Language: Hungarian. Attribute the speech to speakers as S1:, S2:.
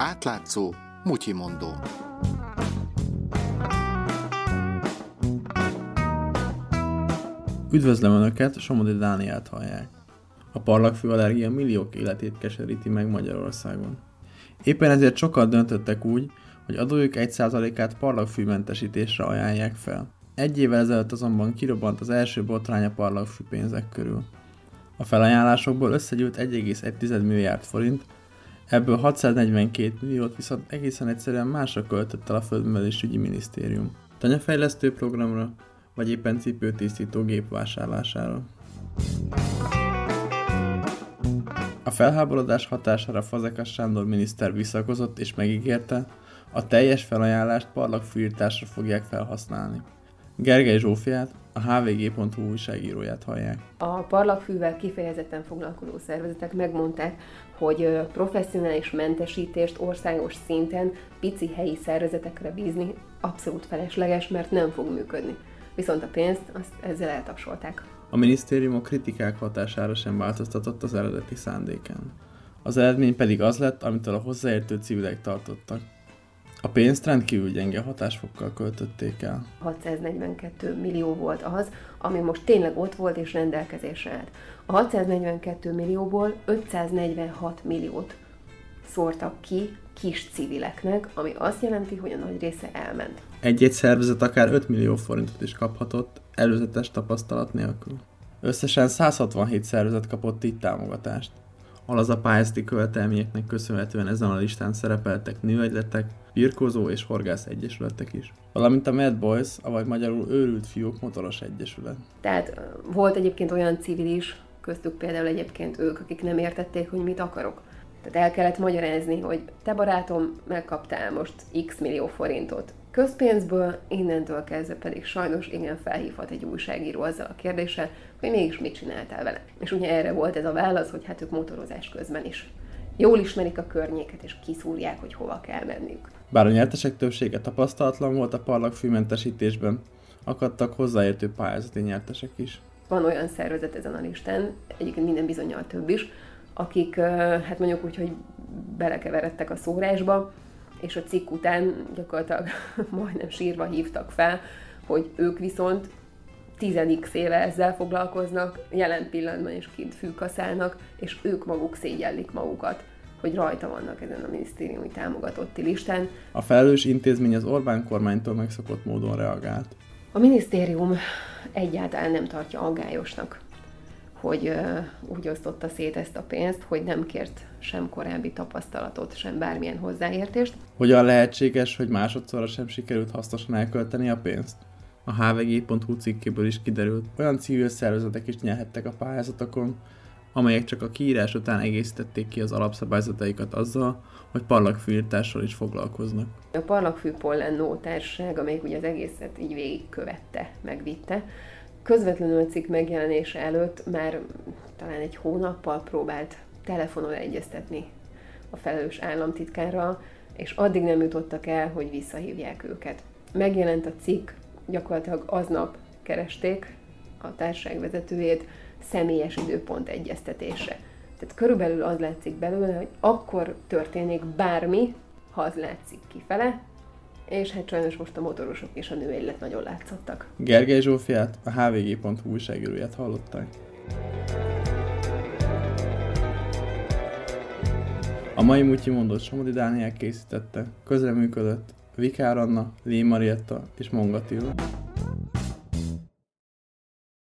S1: Átlátszó, mutyimondó.
S2: Üdvözlöm Önöket, Somodi Dániát hallják. A parlagfű allergia milliók életét keseríti meg Magyarországon. Éppen ezért sokan döntöttek úgy, hogy adójuk 1%-át parlagfűmentesítésre ajánlják fel. Egy évvel ezelőtt azonban kirobbant az első botrány a parlagfű pénzek körül. A felajánlásokból összegyűlt 1,1 milliárd forint, ebből 642 milliót viszont egészen egyszerűen másra költött el a Földművelésügyi Minisztérium. Tanyafejlesztő programra, vagy éppen cipőtisztító gép vásárlására. A felháborodás hatására Fazekas Sándor miniszter visszakozott és megígérte, a teljes felajánlást parlagfűírtásra fogják felhasználni. Gergely Zsófiát, a hvg.hu újságíróját hallják.
S3: A parlagfűvel kifejezetten foglalkozó szervezetek megmondták, hogy professzionális mentesítést országos szinten pici helyi szervezetekre bízni abszolút felesleges, mert nem fog működni. Viszont a pénzt azt ezzel eltapsolták.
S2: A minisztérium a kritikák hatására sem változtatott az eredeti szándékán. Az eredmény pedig az lett, amitől a hozzáértő civilek tartottak. A pénzt rendkívül gyenge hatásfokkal költötték el.
S3: 642 millió volt az, ami most tényleg ott volt és rendelkezésre állt. A 642 millióból 546 milliót szórtak ki kis civileknek, ami azt jelenti, hogy a nagy része elment.
S2: Egy-egy szervezet akár 5 millió forintot is kaphatott, előzetes tapasztalat nélkül. Összesen 167 szervezet kapott így támogatást. Alaz a pályázati követelményeknek köszönhetően ezen a listán szerepeltek nőegyletek, birkózó és horgász egyesületek is. Valamint a Mad Boys, avagy magyarul őrült fiúk motoros egyesület.
S3: Tehát volt egyébként olyan civil is, köztük például egyébként ők, akik nem értették, hogy mit akarok. Tehát el kellett magyarázni, hogy te barátom, megkaptál most x millió forintot közpénzből, innentől kezdve pedig sajnos igen felhívhat egy újságíró azzal a kérdéssel, hogy mégis mit csináltál vele. És ugye erre volt ez a válasz, hogy hát ők motorozás közben is jól ismerik a környéket, és kiszúrják, hogy hova kell mennünk.
S2: Bár a nyertesek többsége tapasztalatlan volt a parlagfűmentesítésben, akadtak hozzáértő pályázati nyertesek is.
S3: Van olyan szervezet ezen a listán, egyébként minden bizonyal több is, akik, hát mondjuk úgy, hogy belekeveredtek a szórásba, és a cikk után gyakorlatilag majdnem sírva hívtak fel, hogy ők viszont 10x éve ezzel foglalkoznak, jelen pillanatban is kint fűkaszálnak, és ők maguk szégyellik magukat hogy rajta vannak ezen a minisztériumi támogatotti listán.
S2: A felelős intézmény az Orbán kormánytól megszokott módon reagált.
S3: A minisztérium egyáltalán nem tartja aggályosnak hogy úgy osztotta szét ezt a pénzt, hogy nem kért sem korábbi tapasztalatot, sem bármilyen hozzáértést.
S2: Hogyan lehetséges, hogy másodszorra sem sikerült hasznosan elkölteni a pénzt? A hvg.hu cikkéből is kiderült, olyan civil szervezetek is nyerhettek a pályázatokon, amelyek csak a kiírás után egészítették ki az alapszabályzataikat azzal, hogy parlagfűírtással is foglalkoznak.
S3: A parlagfű pollen társaság, amelyik ugye az egészet így végigkövette, megvitte, közvetlenül a cikk megjelenése előtt már talán egy hónappal próbált telefonon egyeztetni a felelős államtitkárral, és addig nem jutottak el, hogy visszahívják őket. Megjelent a cikk, gyakorlatilag aznap keresték a társaság vezetőjét személyes időpont egyeztetésre. Tehát körülbelül az látszik belőle, hogy akkor történik bármi, ha az látszik kifele, és hát sajnos most a motorosok és a nőegylet nagyon látszottak.
S2: Gergely Zsófiát, a hvg.hu újságíróját hallották. A mai Mutyi mondott Somodi Dániel készítette, közreműködött Vikár Anna, Lé Marietta és Mongatilla.